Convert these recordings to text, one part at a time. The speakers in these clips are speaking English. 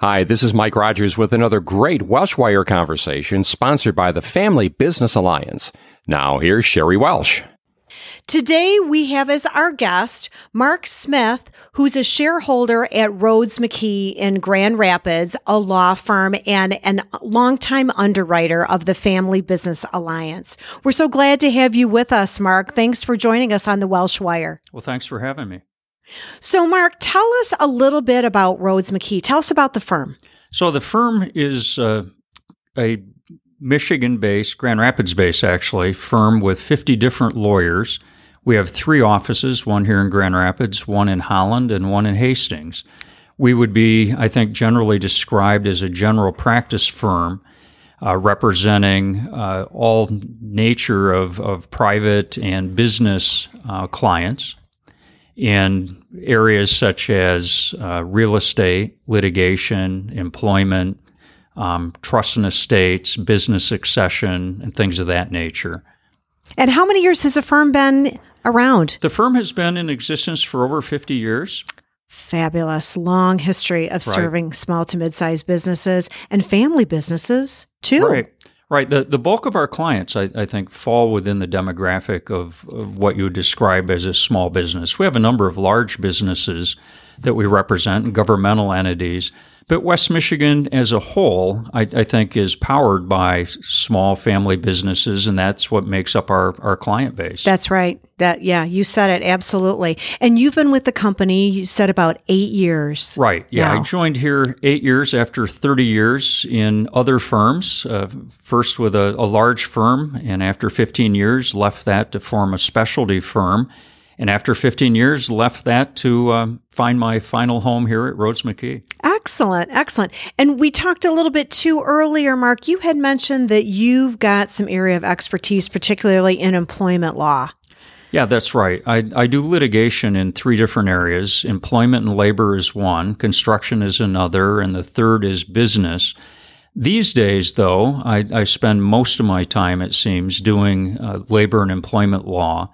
Hi, this is Mike Rogers with another great Welsh Wire conversation sponsored by the Family Business Alliance. Now, here's Sheri Welsh. Today, we have as our guest Mark Smith, who's a shareholder at Rhoades McKee in Grand Rapids, a law firm and a longtime underwriter of the Family Business Alliance. We're so glad to have you with us, Mark. Thanks for joining us on the Welsh Wire. Well, thanks for having me. So, Mark, tell us a little bit about Rhoades McKee. Tell us about the firm. So, the firm is uh, a Michigan based, Grand Rapids based actually, firm with 50 different lawyers we have three offices one here in Grand Rapids, one in Holland, and one in Hastings. We would be, I think, generally described as a general practice firm. Uh, representing uh, all nature of, of private and business uh, clients in areas such as uh, real estate, litigation, employment, um, trust and estates, business succession, and things of that nature. And how many years has the firm been around? The firm has been in existence for over 50 years. Fabulous. Long history of right. serving small to mid sized businesses and family businesses too. Right. Right. The, the bulk of our clients, I, I think, fall within the demographic of, of, what you would describe as a small business. We have a number of large businesses that we represent, governmental entities, but West Michigan as a whole, I, I, think, is powered by small family businesses, and that's what makes up our, our client base. That's right. That yeah, you said it absolutely. And you've been with the company, you said about eight years. Right. Yeah, now. I joined here eight years after 30 years in other firms. Uh, first with a, a large firm, and after 15 years, left that to form a specialty firm and after 15 years, left that to um, find my final home here at Rhoades McKee. Excellent, excellent. And we talked a little bit too earlier, Mark. You had mentioned that you've got some area of expertise, particularly in employment law. Yeah, that's right. I, I do litigation in three different areas. Employment and labor is one, construction is another, and the third is business. These days, though, I, I spend most of my time, it seems, doing uh, labor and employment law.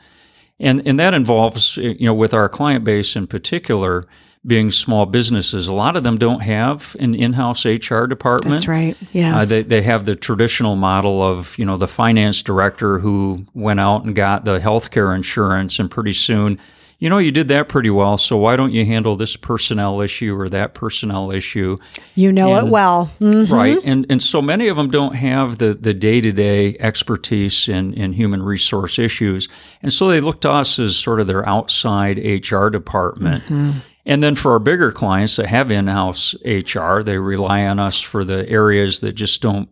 And, and that involves, you know, with our client base in particular, being small businesses, a lot of them don't have an in-house HR department. That's right. Yes. Uh, they, they have the traditional model of, you know, the finance director who went out and got the healthcare insurance and pretty soon you know, you did that pretty well. So why don't you handle this personnel issue or that personnel issue? You know and, it well, mm-hmm. right? And and so many of them don't have the the day to day expertise in in human resource issues, and so they look to us as sort of their outside HR department. Mm-hmm. And then for our bigger clients that have in house HR, they rely on us for the areas that just don't.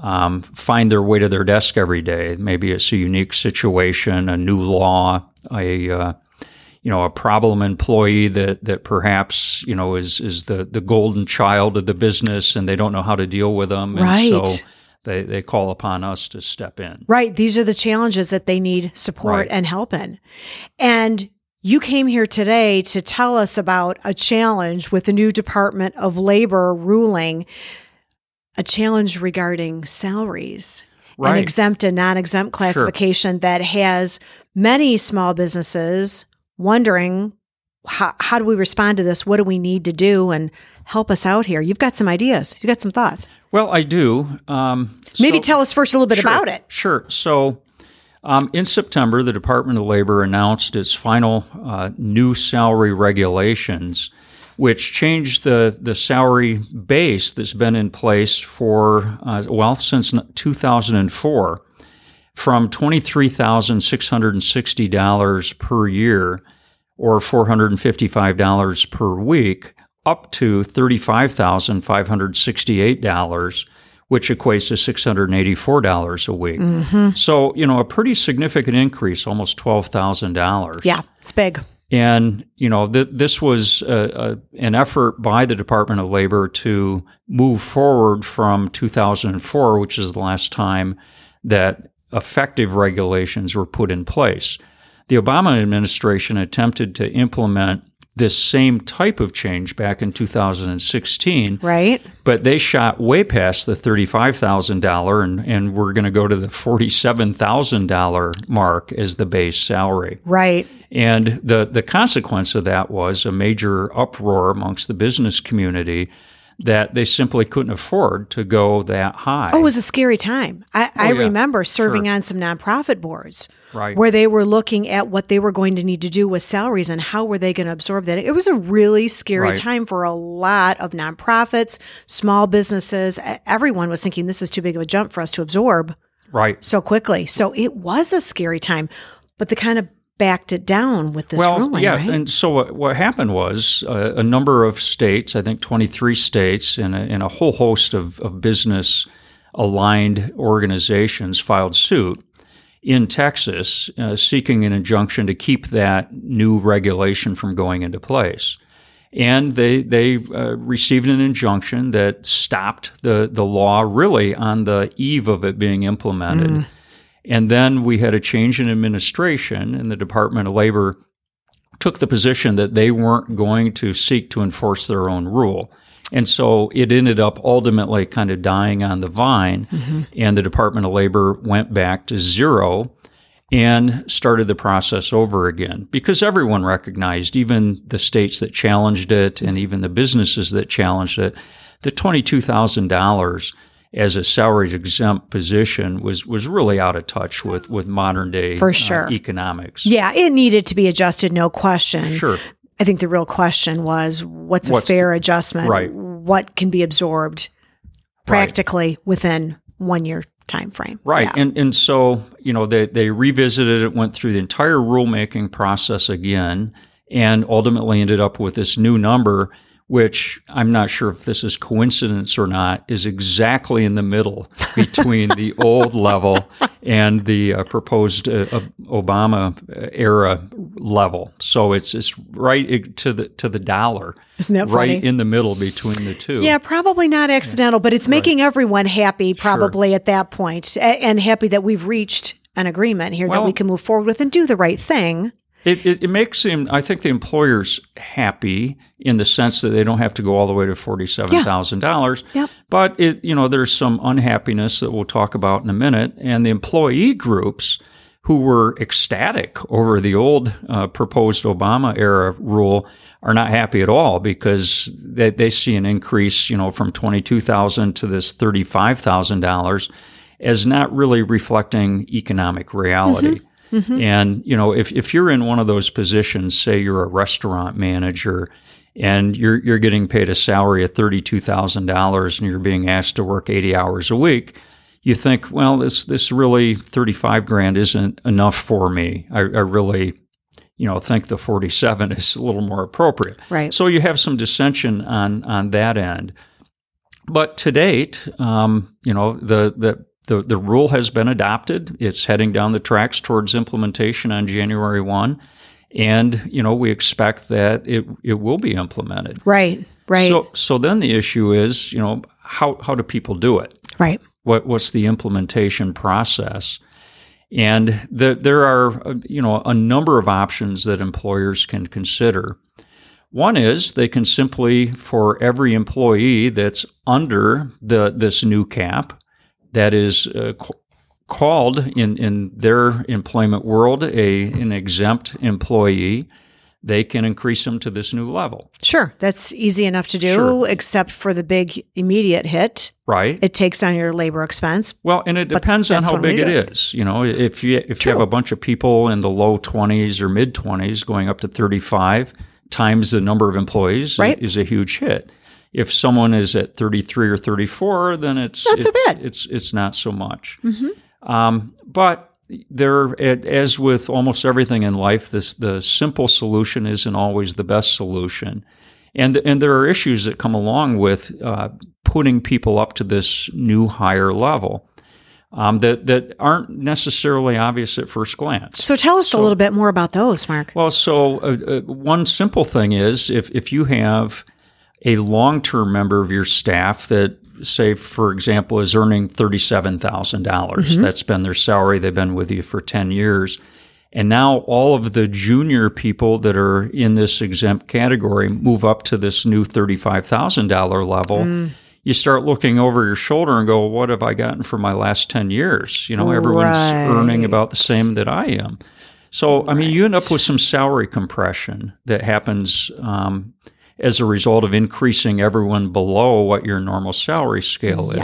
Um, find their way to their desk every day. Maybe it's a unique situation, a new law, a uh, you know a problem employee that that perhaps you know is is the the golden child of the business and they don't know how to deal with them right. and so they they call upon us to step in right these are the challenges that they need support right. and help in and you came here today to tell us about a challenge with the new Department of Labor ruling a challenge regarding salaries right. an exempt and non-exempt classification sure. that has many small businesses wondering how, how do we respond to this? What do we need to do? And help us out here. You've got some ideas. You've got some thoughts. Well, I do. Um, Maybe so, tell us first a little bit sure, about it. Sure. So, um, in September, the Department of Labor announced its final uh, new salary regulations, which changed the, the salary base that's been in place for, uh, well, since 2004 from $23,660 per year or $455 per week up to $35,568 which equates to $684 a week. Mm-hmm. So, you know, a pretty significant increase, almost $12,000. Yeah, it's big. And, you know, th- this was a, a, an effort by the Department of Labor to move forward from 2004, which is the last time that effective regulations were put in place. The Obama administration attempted to implement this same type of change back in 2016. Right. But they shot way past the $35,000 and, and we're going to go to the $47,000 mark as the base salary. Right. And the, the consequence of that was a major uproar amongst the business community that they simply couldn't afford to go that high. Oh, it was a scary time. I, oh, I Oh, yeah. remember serving Sure. on some nonprofit boards Right. where they were looking at what they were going to need to do with salaries and how were they going to absorb that. It was a really scary Right. time for a lot of nonprofits, small businesses. Everyone was thinking this is too big of a jump for us to absorb right. so quickly. So it was a scary time, but the kind of backed it down with this well, ruling, yeah, right? and so what, what happened was uh, a number of states, I think 23 states, and a, and a whole host of, of business aligned organizations filed suit in Texas uh, seeking an injunction to keep that new regulation from going into place. And they they uh, received an injunction that stopped the, the law really on the eve of it being implemented. And then we had a change in administration, and the Department of Labor took the position that they weren't going to seek to enforce their own rule. And so it ended up ultimately kind of dying on the vine, mm-hmm. and the Department of Labor went back to zero and started the process over again because everyone recognized, even the states that challenged it and even the businesses that challenged it, that $22,000 as a salaried exempt position was, was really out of touch with, with modern day For uh, sure. economics. yeah, it needed to be adjusted, no question. Sure. I think the real question was what's a What's fair adjustment? right. What can be absorbed practically within one year time frame? Right. Yeah. And and so, you know, they, they revisited it, went through the entire rulemaking process again, and ultimately ended up with this new number, which I'm not sure if this is coincidence or not, is exactly in the middle between the old level and the uh, proposed uh, uh, Obama era level. So it's it's right to the to the dollar. Isn't that right funny? in the middle between the two. Yeah, probably not accidental, but it's making everyone happy probably at that and happy that we've reached an agreement here that we can move forward with and do the right thing. It, it, it makes him, I think, the employers happy in the sense that they don't have to go all the way to forty-seven thousand dollars. Yep. But it, you know, there's some unhappiness that we'll talk about in a minute, and the employee groups who were ecstatic over the old uh, proposed Obama era rule are not happy at all because they, they see an increase, you know, from twenty-two thousand to this thirty-five thousand dollars as not really reflecting economic reality. And, you know, if, if you're in one of those positions, say you're a restaurant manager and you're, you're getting paid a salary of $32,000 and you're being asked to work 80 hours a week, you think, well, this, this really 35 grand isn't enough for me. I, I really, you know, think the 47 is a little more appropriate. Right. So you have some dissension on, on that end. But to date, um, you know, the, the, the, the rule has been adopted. It's heading down the tracks towards implementation on January 1. And, you know, we expect that it, it will be implemented. Right, right, So, so then the issue is, you know, how, how do people do it? right. What, what's the implementation process? And the, there are, you know, a number of options that employers can consider. One is they can simply, for every employee that's under the this new cap, that is uh, called in, in their employment world a an exempt employee, they can increase them to this new level, Sure, that's easy enough to do, Sure. except for the big immediate hit. right? It takes on your labor expense. Well, and it depends on how big it. is. You know, if you if you have a bunch of people in the low twenties or mid twenties going up to thirty five times the number of employees Right. is a huge hit. If someone is at thirty three or thirty four, then it's Not so it's, bad. It's it's not so much. Um, but there, as with almost everything in life, this the simple solution isn't always the best solution, and and there are issues that come along with uh, putting people up to this new higher level. um, that that aren't necessarily obvious at first glance. So tell us a little bit more about those, Mark. Well, so uh, uh, one simple thing is if if you have a long term member of your staff that say, for example, is earning thirty-seven thousand dollars. Mm-hmm. That's been their salary. They've been with you for ten years, and now all of the junior people that are in this exempt category move up to this new thirty-five thousand dollar level. Mm. You start looking over your shoulder and go, "What have I gotten for my last ten years?" You know, everyone's earning about the same that I am. So, I mean, you end up with some salary compression that happens um, as a result of increasing everyone below what your normal salary scale is.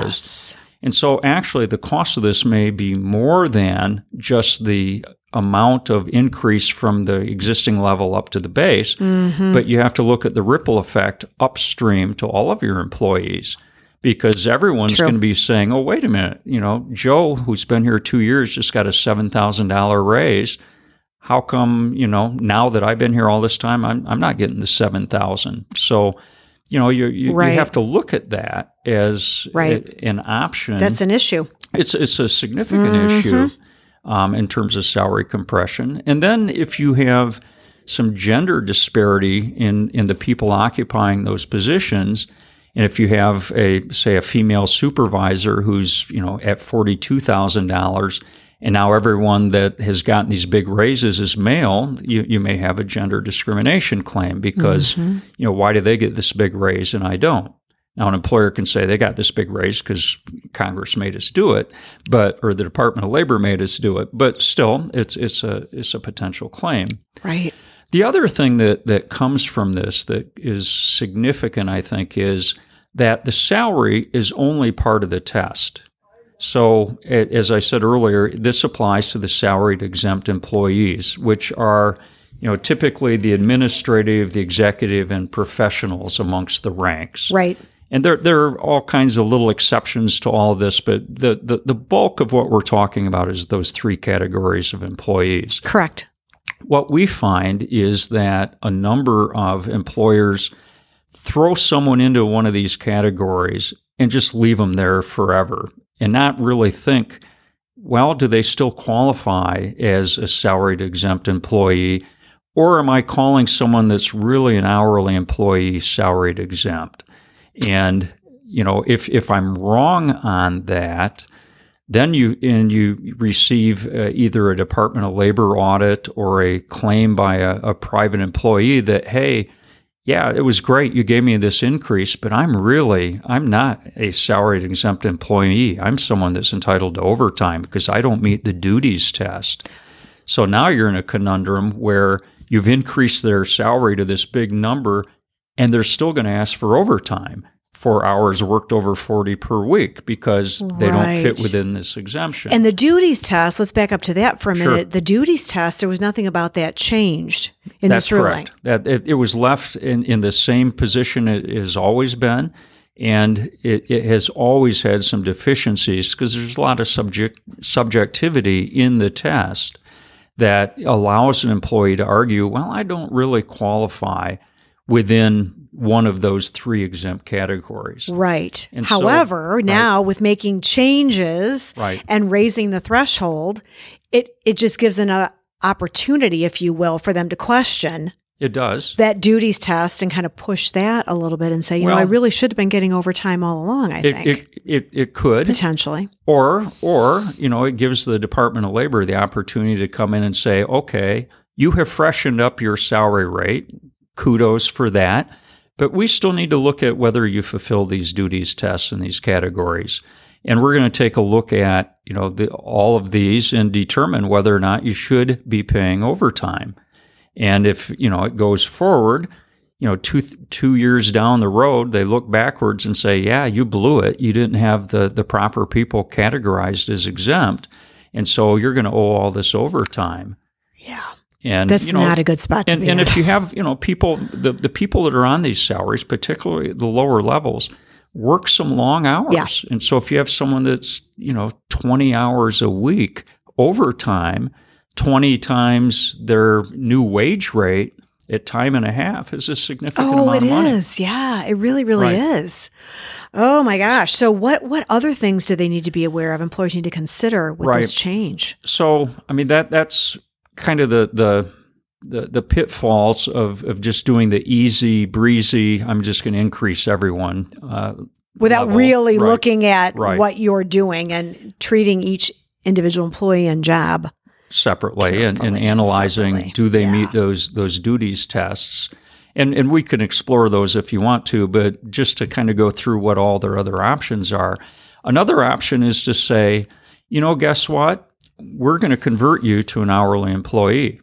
And so, actually, the cost of this may be more than just the amount of increase from the existing level up to the base, Mm-hmm. but you have to look at the ripple effect upstream to all of your employees because everyone's True. going to be saying, oh, wait a minute, you know, Joe, who's been here two years, just got a $7,000 raise. How come, you know, now that I've been here all this time, I'm, I'm not getting the 7,000? So, you know, you, you, Right. you have to look at that as Right. a- an option. That's an issue. It's it's a significant issue um, in terms of salary compression. And then if you have some gender disparity in in the people occupying those positions, and if you have a say a female supervisor who's you know at forty two thousand dollars. And now everyone that has gotten these big raises is male. You, you may have a gender discrimination claim because, mm-hmm. you know, why do they get this big raise and I don't? Now, an employer can say they got this big raise because Congress made us do it, but or the Department of Labor made us do it. But still, it's it's a it's a potential claim. Right. The other thing that that comes from this that is significant, I think, is that the salary is only part of the test. So, as I said earlier, this applies to the salaried exempt employees, which are, you know, typically the administrative, the executive, and professionals amongst the ranks. Right. And there, there are all kinds of little exceptions to all of this, but the, the, the bulk of what we're talking about is those three categories of employees. Correct. What we find is that a number of employers throw someone into one of these categories and just leave them there forever and not really think, well, do they still qualify as a salaried exempt employee? Or am I calling someone that's really an hourly employee salaried exempt? And, you know, if, if I'm wrong on that, then you and you receive uh, either a Department of Labor audit or a claim by a, a private employee that hey, yeah, it was great you gave me this increase, but I'm really I'm not a salaried exempt employee. I'm someone that's entitled to overtime because I don't meet the duties test. So now you're in a conundrum where you've increased their salary to this big number and they're still going to ask for overtime for hours worked over 40 per week because they don't fit within this exemption. And the duties test, let's back up to that for a Sure. minute. The duties test, there was nothing about that changed in That's this ruling. correct. That it, it was left in, in the same position it has always been, and it, it has always had some deficiencies because there's a lot of subject subjectivity in the test that allows an employee to argue, well, I don't really qualify within one of those three exempt categories. Right. And so- However, now with making changes Right. and raising the threshold, it it just gives an uh, opportunity, if you will, for them to question It does. that duties test and kind of push that a little bit and say, you know, I really should have been getting overtime all along. I It, think it, it, it could. potentially. Or, or you know, it gives the Department of Labor the opportunity to come in and say, okay, you have freshened up your salary rate. Kudos for that. But we still need to look at whether you fulfill these duties tests in these categories. And we're going to take a look at, you know, the, all of these and determine whether or not you should be paying overtime. And if, you know, it goes forward, you know, two two years down the road, they look backwards and say, "Yeah, you blew it. You didn't have the the proper people categorized as exempt, and so you're going to owe all this overtime." Yeah. And That's you know, not a good spot to and, and if you have, you know, people the the people that are on these salaries, particularly the lower levels, work some long hours. Yeah. And so if you have someone that's, you know, 20 hours a week overtime, 20 times their new wage rate, at time and a half is a significant Oh, amount it of money. is. Yeah, it really, really Right. is. Oh my gosh. So what what other things do they need to be aware of? Employers need to consider with Right. this change. So, I mean that that's kind of the the the, the pitfalls of, of just doing the easy breezy. I'm just going to increase everyone uh, Without level. really Right. looking at Right. what you're doing and treating each individual employee and job. separately and, and analyzing separately. do they Yeah. meet those those duties tests and and we can explore those if you want to but just to kind of go through what all their other options are another option is to say you know guess what we're going to convert you to an hourly employee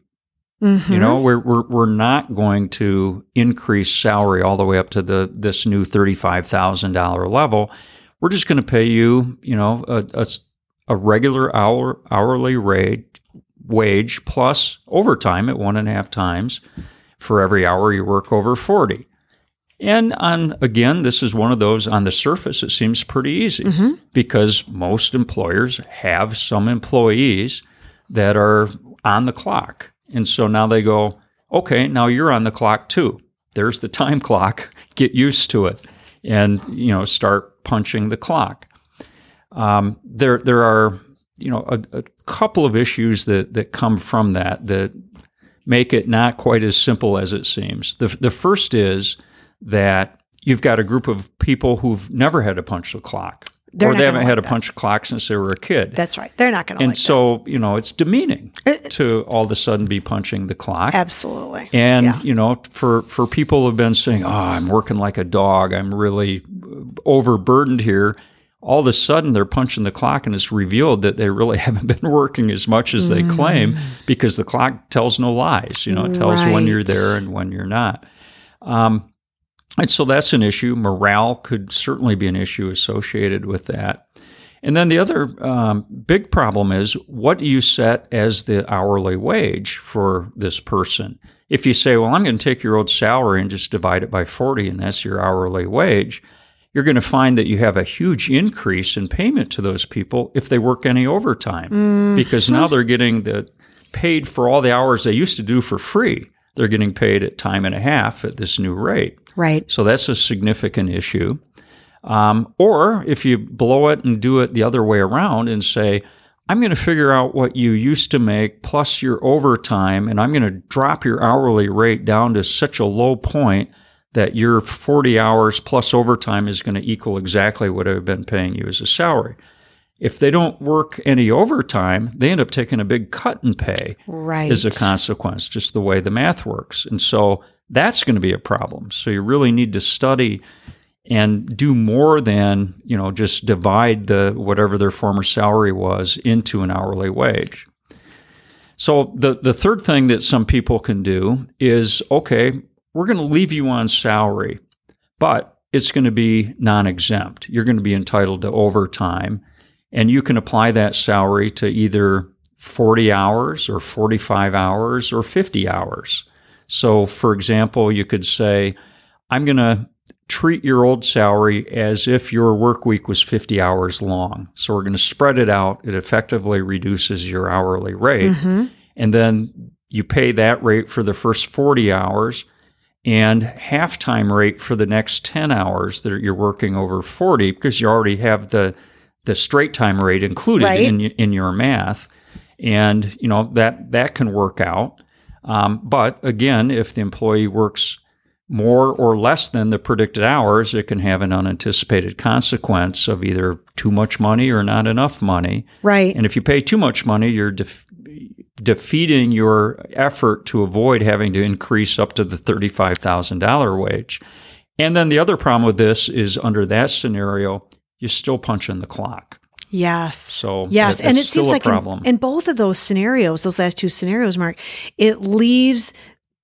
Mhm. you know we're, we're we're not going to increase salary all the way up to the this new $35,000 level. We're just going to pay you you know a a regular hour hourly rate wage plus overtime at one and a half times for every hour you work over 40 and on again this is one of those on the surface it seems pretty easy because most employers have some employees that are on the clock and so now they go okay now you're on the clock too. There's the time clock. Get used to it and you know start punching the clock. Um, there there are you know a, a couple of issues that that come from that that make it not quite as simple as it seems. The the first is that you've got a group of people who've never had to punch the clock, They're or they haven't had like to punch a clock since they were a kid. That's right. They're not going to and like so you know it's demeaning It- to all of a sudden be punching the clock. Absolutely. And Yeah. you know, for for people who've been saying, "Oh, I'm working like a dog. I'm really uh, overburdened here." All of a sudden, they're punching the clock, and it's revealed that they really haven't been working as much as they mm. claim because the clock tells no lies. You know, it tells when you're there and when you're not. Um, and so that's an issue. Morale could certainly be an issue associated with that. And then the other um, big problem is what do you set as the hourly wage for this person? If you say, well, I'm going to take your old salary and just divide it by 40, and that's your hourly wage, you're going to find that you have a huge increase in payment to those people if they work any overtime because now they're getting the paid for all the hours they used to do for free. They're getting paid at time and a half at this new rate. Right. So that's a significant issue. Um, or if you blow it and do it the other way around and say, I'm going to figure out what you used to make plus your overtime, and I'm going to drop your hourly rate down to such a low point that your 40 hours plus overtime is going to equal exactly what I've been paying you as a salary. If they don't work any overtime, they end up taking a big cut in pay Right. as a consequence, just the way the math works. And so that's going to be a problem. So you really need to study and do more than, you know, just divide the whatever their former salary was into an hourly wage. So the the third thing that some people can do is okay, we're going to leave you on salary, but it's going to be non-exempt. You're going to be entitled to overtime and you can apply that salary to either 40 hours or 45 hours or 50 hours. So, for example, you could say, I'm going to treat your old salary as if your work week was 50 hours long. So, we're going to spread it out. It effectively reduces your hourly rate. Mm-hmm. And then you pay that rate for the first 40 hours and halftime rate for the next 10 hours that you're working over 40 because you already have the the straight time rate included Right. in in your math and you know that that can work out um, but again if the employee works more or less than the predicted hours it can have an unanticipated consequence of either too much money or not enough money right. and if you pay too much money, you're def- defeating your effort to avoid having to increase up to the $35,000 wage. And then the other problem with this is under that scenario, you're still punching the clock. Yes. So yes, that- and it seems like in, problem. in both of those scenarios, those last two scenarios, Mark, it leaves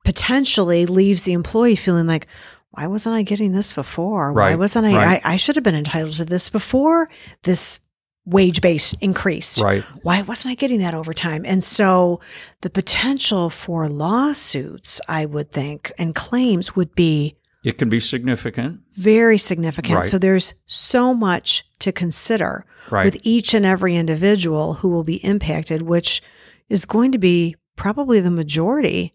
potentially leaves the employee feeling like, why wasn't I getting this before? Why wasn't I, right. I? I should have been entitled to this before this wage base increased. Right. Why wasn't I getting that overtime? And so the potential for lawsuits, I would think, and claims would be It can be significant. very significant. Right. So there's so much to consider Right. with each and every individual who will be impacted, which is going to be probably the majority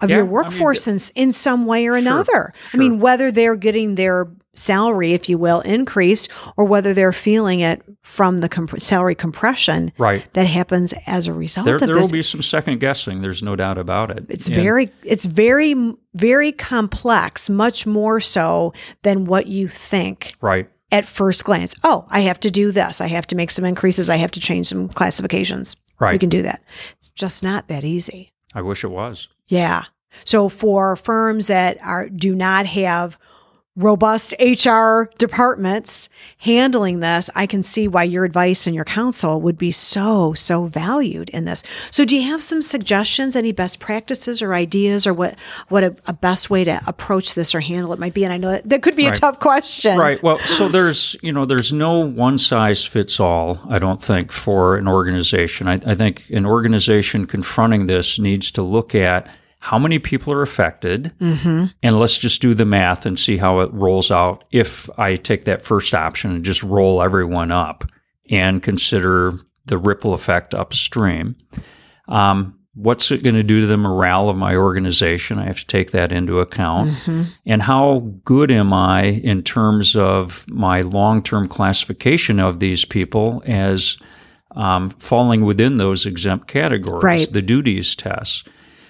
of Yeah, I your mean, workforce in, in some way or Sure, another. I mean, whether they're getting their salary, if you will, increase, or whether they're feeling it from the comp- salary compression Right. that happens as a result There, of there this. will be some second guessing. There's no doubt about it. It's And- very, it's very, very complex, much more so than what you think right. at first glance. Oh, I have to do this. I have to make some increases. I have to change some classifications. Right. We can do that. It's just not that easy. I wish it was. Yeah. So for firms that are do not have robust HR departments handling this, I can see why your advice and your counsel would be so so valued in this. So do you have some suggestions, any best practices or ideas or what what a, a best way to approach this or handle it might be? And I know that, that could be a tough question. Right. Well, so there's you know there's no one size fits all. I don't think for an organization. I, I think an organization confronting this needs to look at how many people are affected, and let's just do the math and see how it rolls out. If I take that first option and just roll everyone up and consider the ripple effect upstream, um, what's it going to do to the morale of my organization? I have to take that into account. And how good am I in terms of my long term classification of these people as um, falling within those exempt categories, Right. the duties tests?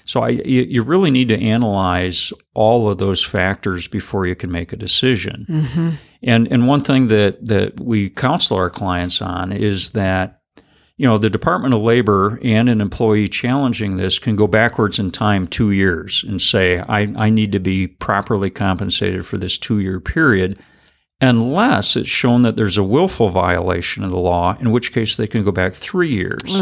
So I, you, you really need to analyze all of those factors before you can make a decision. Mm-hmm. And and one thing that that we counsel our clients on is that you know the Department of Labor and an employee challenging this can go backwards in time two years and say I, I need to be properly compensated for this two year period unless it's shown that there's a willful violation of the law in which case they can go back three years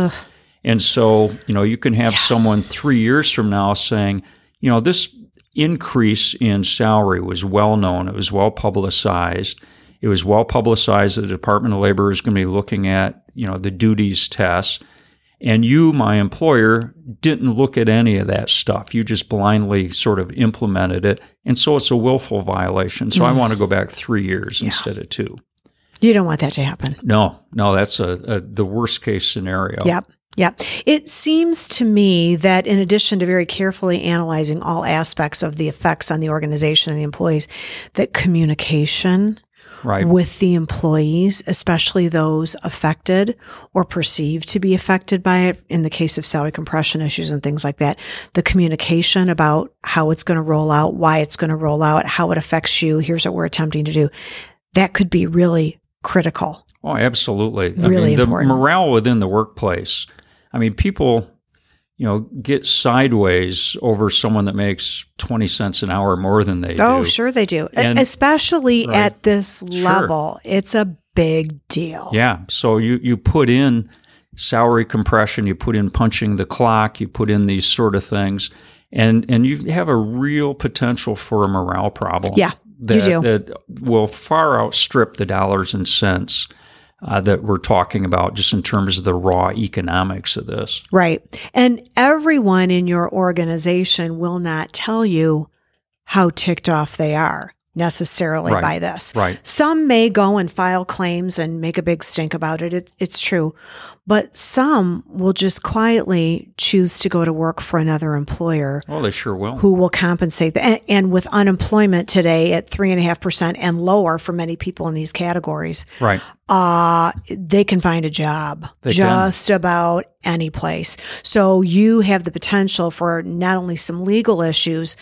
and so, you know, you can have someone three years from now saying, you know, this increase in salary was well known, it was well publicized. It was well publicized that the Department of Labor is going to be looking at, you know, the duties tests. And you, my employer, didn't look at any of that stuff. You just blindly sort of implemented it. And so it's a willful violation. So I mm. want to go back three years instead of two. You don't want that to happen. No, no, that's a, a the worst case scenario. Yep. Yep. It seems to me that in addition to very carefully analyzing all aspects of the effects on the organization and the employees, that communication Right. with the employees, especially those affected or perceived to be affected by it in the case of salary compression issues and things like that, the communication about how it's going to roll out, why it's going to roll out, how it affects you, here's what we're attempting to do. That could be really critical. Oh, absolutely. I Really mean, the important. morale within the workplace. I mean, people, you know, get sideways over someone that makes 20 cents an hour more than they do. Oh, do. sure they do. And- Especially Right. at this level. It's a big deal. Yeah. So you, you put in salary compression, you put in punching the clock, you put in these sort of things, and, and you have a real potential for a morale problem. Yeah, that, you do. That will far outstrip the dollars and cents uh, that we're talking about just in terms of the raw economics of this. Right. And everyone in your organization will not tell you how ticked off they are necessarily Right. by this. Right. Some may go and file claims and make a big stink about it. it. It's true. But some will just quietly choose to go to work for another employer Well, they sure will. who will compensate. And, and with unemployment today at three and a half percent and lower for many people in these categories, right. uh, they can find a job They can. just about any place. So you have the potential for not only some legal issues,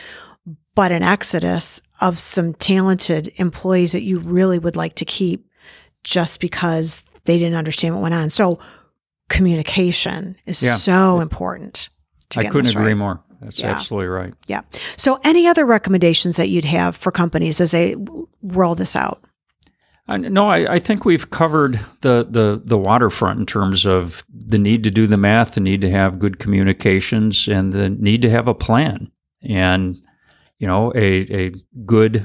but an exodus of some talented employees that you really would like to keep just because they didn't understand what went on. So communication is Yeah. so important. To I couldn't agree right. more. That's Yeah. absolutely right. Yeah. So any other recommendations that you'd have for companies as they roll this out? No, I, I think we've covered the, the, the waterfront in terms of the need to do the math, the need to have good communications, and the need to have a plan. And, you know, a, a good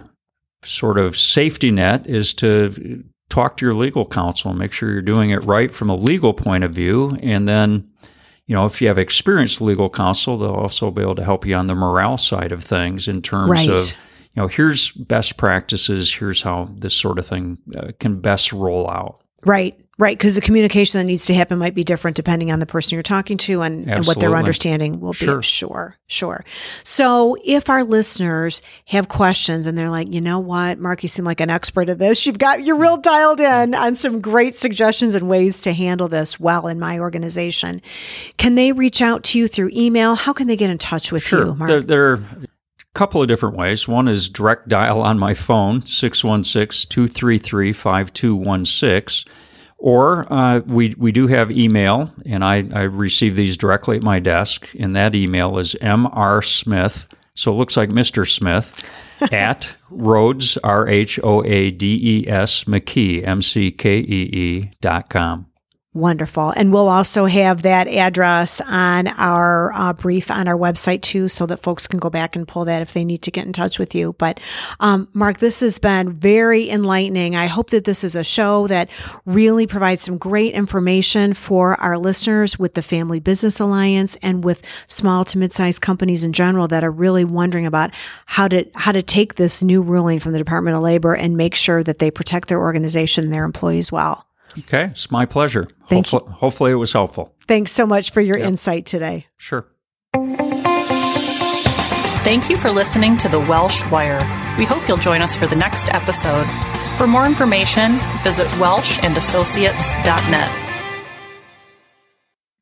sort of safety net is to talk to your legal counsel and make sure you're doing it right from a legal point of view. And then, you know, if you have experienced legal counsel, they'll also be able to help you on the morale side of things in terms Right. of, you know, here's best practices, here's how this sort of thing uh, can best roll out. Right. Right, because the communication that needs to happen might be different depending on the person you're talking to and, and what their understanding will Sure. be. Sure, sure. So if our listeners have questions and they're like, you know what, Mark, you seem like an expert at this. You've got you're real dialed in on some great suggestions and ways to handle this well in my organization. Can they reach out to you through email? How can they get in touch with Sure. you, Mark? There, there are a couple of different ways. One is direct dial on my phone, 616 233 5216. Or uh, we, we do have email, and I, I receive these directly at my desk. And that email is mrsmith, so it looks like Mr. Smith, at Rhoades, R H O A D E S, McKee, M C K E E dot com. Wonderful. And we'll also have that address on our uh, brief on our website too, so that folks can go back and pull that if they need to get in touch with you. But um, Mark, this has been very enlightening. I hope that this is a show that really provides some great information for our listeners with the Family Business Alliance and with small to mid-sized companies in general that are really wondering about how to how to take this new ruling from the Department of Labor and make sure that they protect their organization and their employees well. Okay, it's my pleasure. Thank hopefully, hopefully, it was helpful. Thanks so much for your insight today. Sure. Thank you for listening to The Welsh Wire. We hope you'll join us for the next episode. For more information, visit welshandassociates.net.